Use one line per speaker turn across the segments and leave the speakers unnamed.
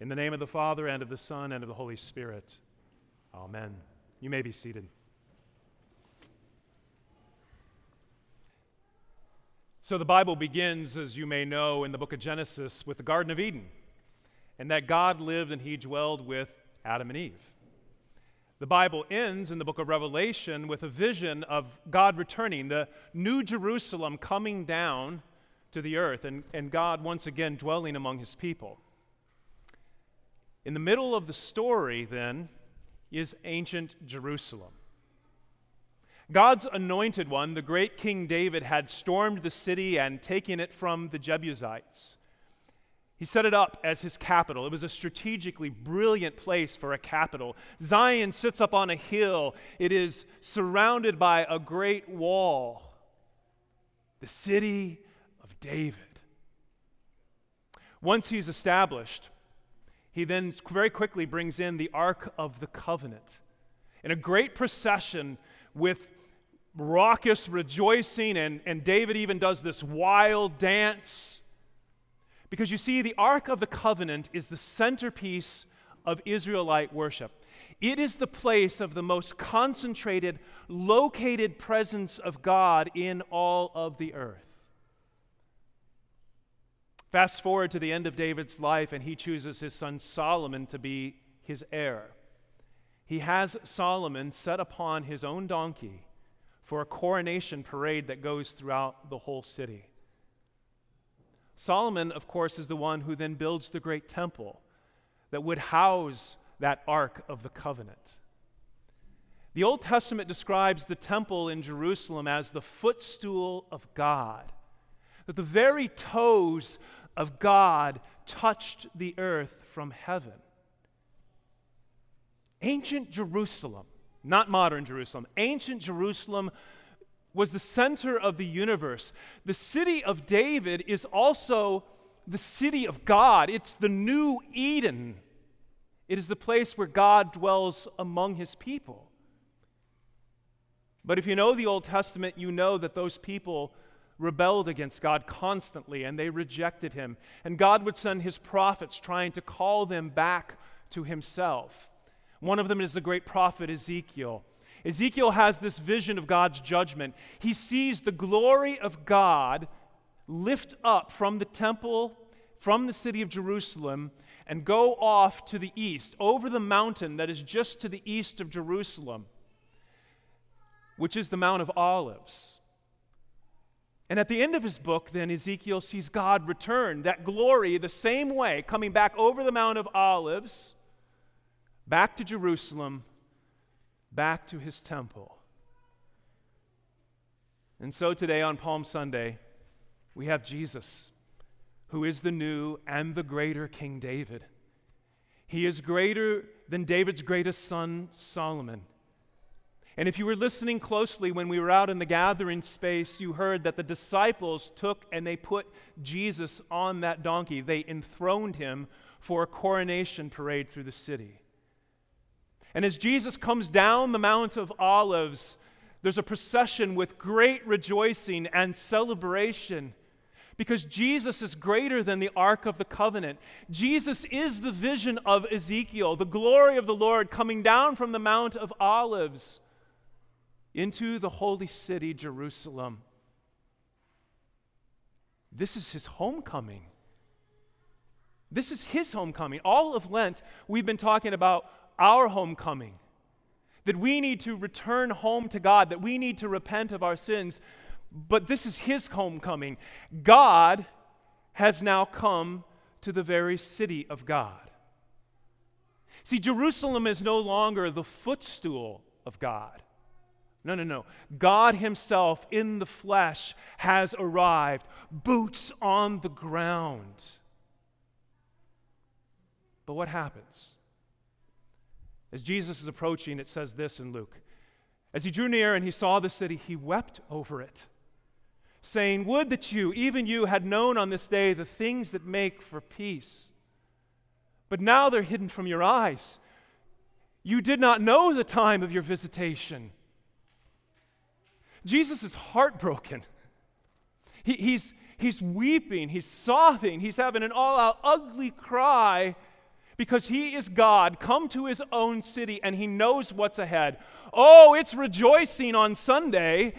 In the name of the Father, and of the Son, and of the Holy Spirit. Amen. You may be seated. So, the Bible begins, as you may know, in the book of Genesis with the Garden of Eden, and that God lived and he dwelled with Adam and Eve. The Bible ends in the book of Revelation with a vision of God returning, the new Jerusalem coming down to the earth, and, and God once again dwelling among his people. In the middle of the story, then, is ancient Jerusalem. God's anointed one, the great King David, had stormed the city and taken it from the Jebusites. He set it up as his capital. It was a strategically brilliant place for a capital. Zion sits up on a hill, it is surrounded by a great wall. The city of David. Once he's established, he then very quickly brings in the Ark of the Covenant in a great procession with raucous rejoicing, and, and David even does this wild dance. Because you see, the Ark of the Covenant is the centerpiece of Israelite worship. It is the place of the most concentrated, located presence of God in all of the earth. Fast forward to the end of David's life, and he chooses his son Solomon to be his heir. He has Solomon set upon his own donkey for a coronation parade that goes throughout the whole city. Solomon, of course, is the one who then builds the great temple that would house that Ark of the Covenant. The Old Testament describes the temple in Jerusalem as the footstool of God, that the very toes of God touched the earth from heaven. Ancient Jerusalem, not modern Jerusalem, ancient Jerusalem was the center of the universe. The city of David is also the city of God, it's the new Eden. It is the place where God dwells among his people. But if you know the Old Testament, you know that those people rebelled against God constantly and they rejected him. And God would send his prophets trying to call them back to himself. One of them is the great prophet Ezekiel. Ezekiel has this vision of God's judgment. He sees the glory of God lift up from the temple, from the city of Jerusalem, and go off to the east, over the mountain that is just to the east of Jerusalem, which is the Mount of Olives. And at the end of his book, then, Ezekiel sees God return, that glory, the same way, coming back over the Mount of Olives, back to Jerusalem, back to his temple. And so today on Palm Sunday, we have Jesus, who is the new and the greater King David. He is greater than David's greatest son, Solomon. And if you were listening closely when we were out in the gathering space, you heard that the disciples took and they put Jesus on that donkey. They enthroned him for a coronation parade through the city. And as Jesus comes down the Mount of Olives, there's a procession with great rejoicing and celebration because Jesus is greater than the Ark of the Covenant. Jesus is the vision of Ezekiel, the glory of the Lord coming down from the Mount of Olives into the holy city, Jerusalem. This is his homecoming. This is his homecoming. All of Lent, we've been talking about our homecoming. That we need to return home to God, that we need to repent of our sins. But this is His homecoming. God has now come to the very city of God. See, Jerusalem is no longer the footstool of God. No, no, no. God Himself in the flesh has arrived, boots on the ground. But what happens? As Jesus is approaching, it says this in Luke As he drew near and he saw the city, he wept over it, saying, Would that you, even you, had known on this day the things that make for peace. But now they're hidden from your eyes. You did not know the time of your visitation. Jesus is heartbroken. He, he's, he's weeping, he's sobbing, he's having an all out ugly cry because he is God, come to his own city and he knows what's ahead. Oh, it's rejoicing on Sunday,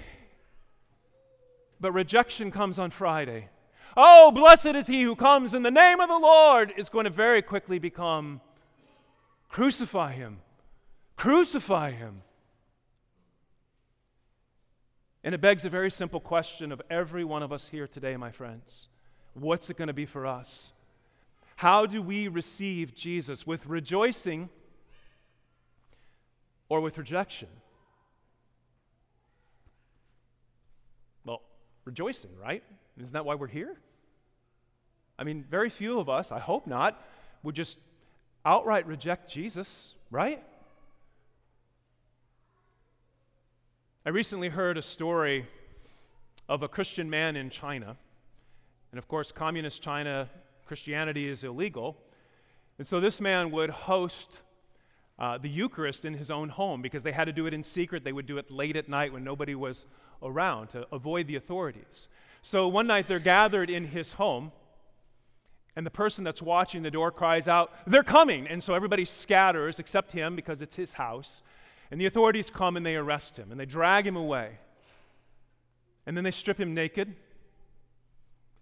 but rejection comes on Friday. Oh, blessed is he who comes in the name of the Lord, is going to very quickly become crucify him, crucify him. And it begs a very simple question of every one of us here today, my friends. What's it going to be for us? How do we receive Jesus? With rejoicing or with rejection? Well, rejoicing, right? Isn't that why we're here? I mean, very few of us, I hope not, would just outright reject Jesus, right? I recently heard a story of a Christian man in China. And of course, communist China Christianity is illegal. And so this man would host uh, the Eucharist in his own home because they had to do it in secret. They would do it late at night when nobody was around to avoid the authorities. So one night they're gathered in his home, and the person that's watching the door cries out, They're coming! And so everybody scatters except him because it's his house. And the authorities come and they arrest him and they drag him away. And then they strip him naked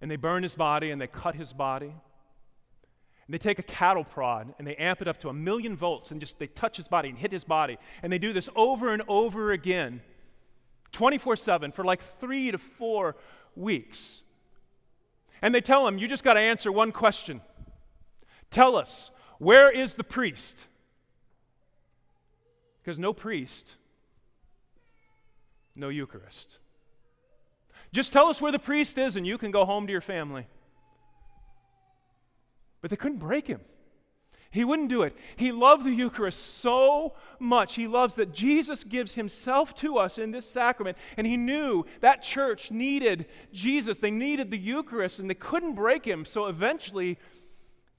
and they burn his body and they cut his body. And they take a cattle prod and they amp it up to a million volts and just they touch his body and hit his body. And they do this over and over again, 24 7, for like three to four weeks. And they tell him, You just got to answer one question. Tell us, where is the priest? Because no priest, no Eucharist. Just tell us where the priest is and you can go home to your family. But they couldn't break him. He wouldn't do it. He loved the Eucharist so much. He loves that Jesus gives himself to us in this sacrament. And he knew that church needed Jesus. They needed the Eucharist, and they couldn't break him. So eventually,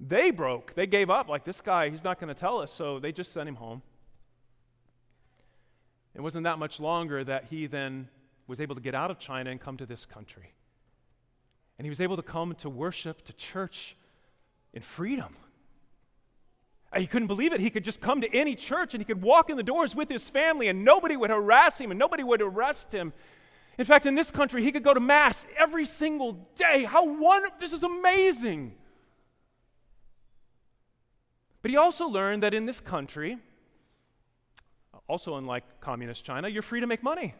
they broke. They gave up. Like, this guy, he's not going to tell us. So they just sent him home. It wasn't that much longer that he then was able to get out of China and come to this country. And he was able to come to worship, to church in freedom. Uh, he couldn't believe it. He could just come to any church and he could walk in the doors with his family and nobody would harass him and nobody would arrest him. In fact, in this country, he could go to Mass every single day. How wonderful! This is amazing. But he also learned that in this country, also unlike communist China, you're free to make money.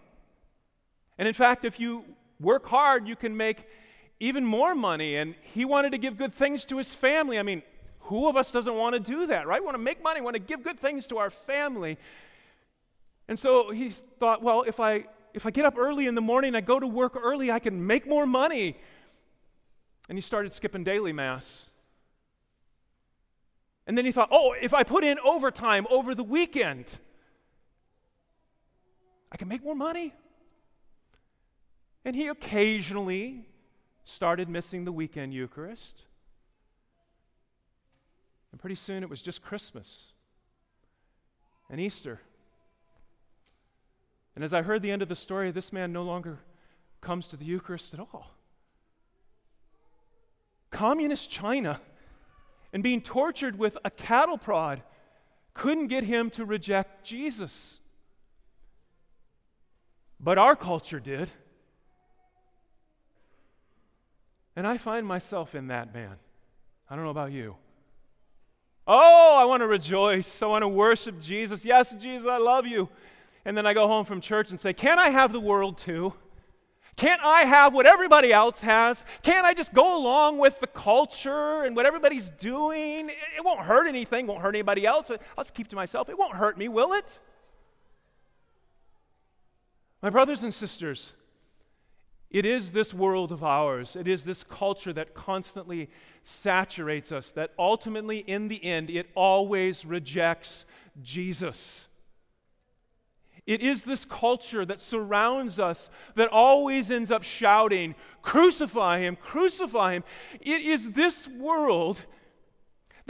And in fact, if you work hard, you can make even more money. And he wanted to give good things to his family. I mean, who of us doesn't want to do that, right? We want to make money, want to give good things to our family. And so he thought, well, if I if I get up early in the morning, I go to work early, I can make more money. And he started skipping daily mass. And then he thought, oh, if I put in overtime over the weekend, I can make more money. And he occasionally started missing the weekend Eucharist. And pretty soon it was just Christmas and Easter. And as I heard the end of the story, this man no longer comes to the Eucharist at all. Communist China and being tortured with a cattle prod couldn't get him to reject Jesus. But our culture did. And I find myself in that man. I don't know about you. Oh, I want to rejoice. I want to worship Jesus. Yes, Jesus, I love you. And then I go home from church and say, Can't I have the world too? Can't I have what everybody else has? Can't I just go along with the culture and what everybody's doing? It won't hurt anything, won't hurt anybody else. I'll just keep to myself. It won't hurt me, will it? My brothers and sisters, it is this world of ours, it is this culture that constantly saturates us, that ultimately, in the end, it always rejects Jesus. It is this culture that surrounds us that always ends up shouting, Crucify him, crucify him. It is this world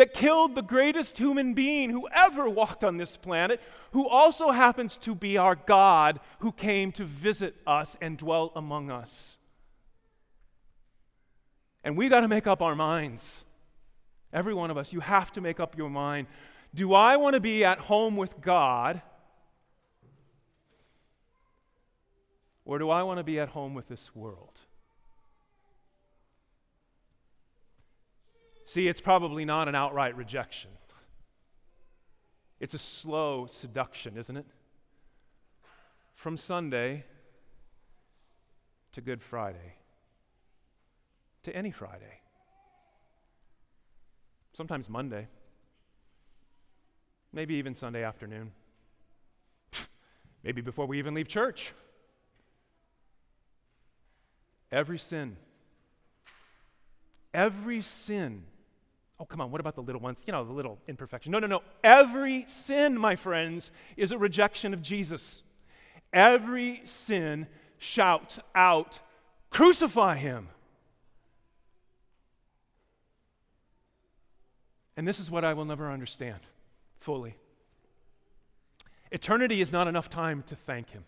that killed the greatest human being who ever walked on this planet, who also happens to be our God who came to visit us and dwell among us. And we got to make up our minds Every one of us, you have to make up your mind do I want to be at home with God? Or do I want to be at home with this world? See, it's probably not an outright rejection. It's a slow seduction, isn't it? From Sunday to Good Friday to any Friday. Sometimes Monday. Maybe even Sunday afternoon. Maybe before we even leave church. Every sin, every sin. Oh, come on, what about the little ones? You know, the little imperfection. No, no, no. Every sin, my friends, is a rejection of Jesus. Every sin shouts out, Crucify him. And this is what I will never understand fully. Eternity is not enough time to thank Him.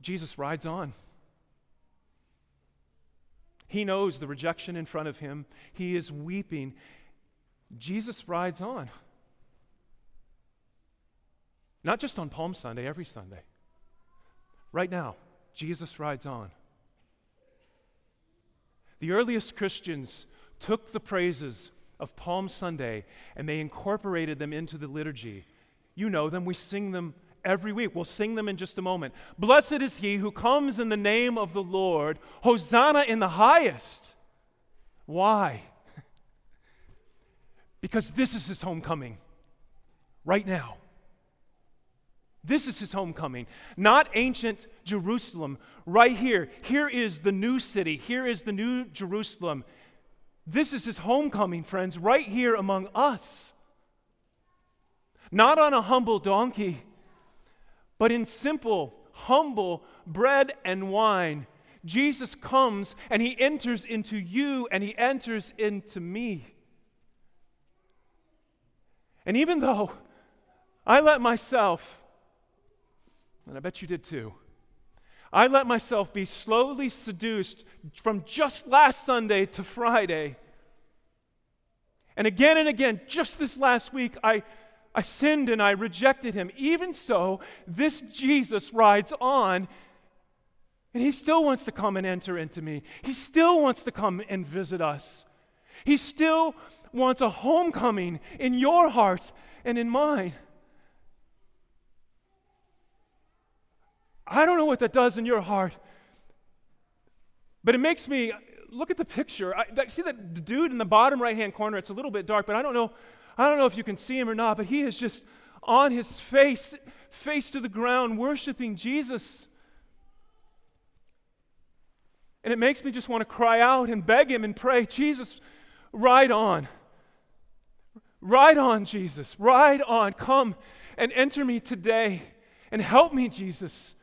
Jesus rides on. He knows the rejection in front of him. He is weeping. Jesus rides on. Not just on Palm Sunday, every Sunday. Right now, Jesus rides on. The earliest Christians took the praises of Palm Sunday and they incorporated them into the liturgy. You know them, we sing them every week. We'll sing them in just a moment. Blessed is he who comes in the name of the Lord, Hosanna in the highest. Why? because this is his homecoming right now. This is his homecoming, not ancient Jerusalem. Right here. Here is the new city. Here is the new Jerusalem. This is his homecoming, friends, right here among us. Not on a humble donkey, but in simple, humble bread and wine. Jesus comes and he enters into you and he enters into me. And even though I let myself, and I bet you did too, I let myself be slowly seduced from just last Sunday to Friday. And again and again, just this last week, I, I sinned and I rejected him. Even so, this Jesus rides on, and he still wants to come and enter into me. He still wants to come and visit us. He still wants a homecoming in your heart and in mine. I don't know what that does in your heart, but it makes me look at the picture. I, see that dude in the bottom right hand corner? It's a little bit dark, but I don't know. I don't know if you can see him or not, but he is just on his face, face to the ground, worshiping Jesus. And it makes me just want to cry out and beg him and pray, Jesus, ride on. Ride on, Jesus. Ride on. Come and enter me today and help me, Jesus.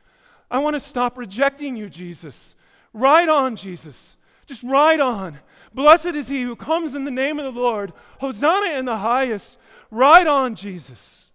I want to stop rejecting you, Jesus. Ride on, Jesus. Just ride on. Blessed is he who comes in the name of the Lord. Hosanna in the highest. Ride on, Jesus.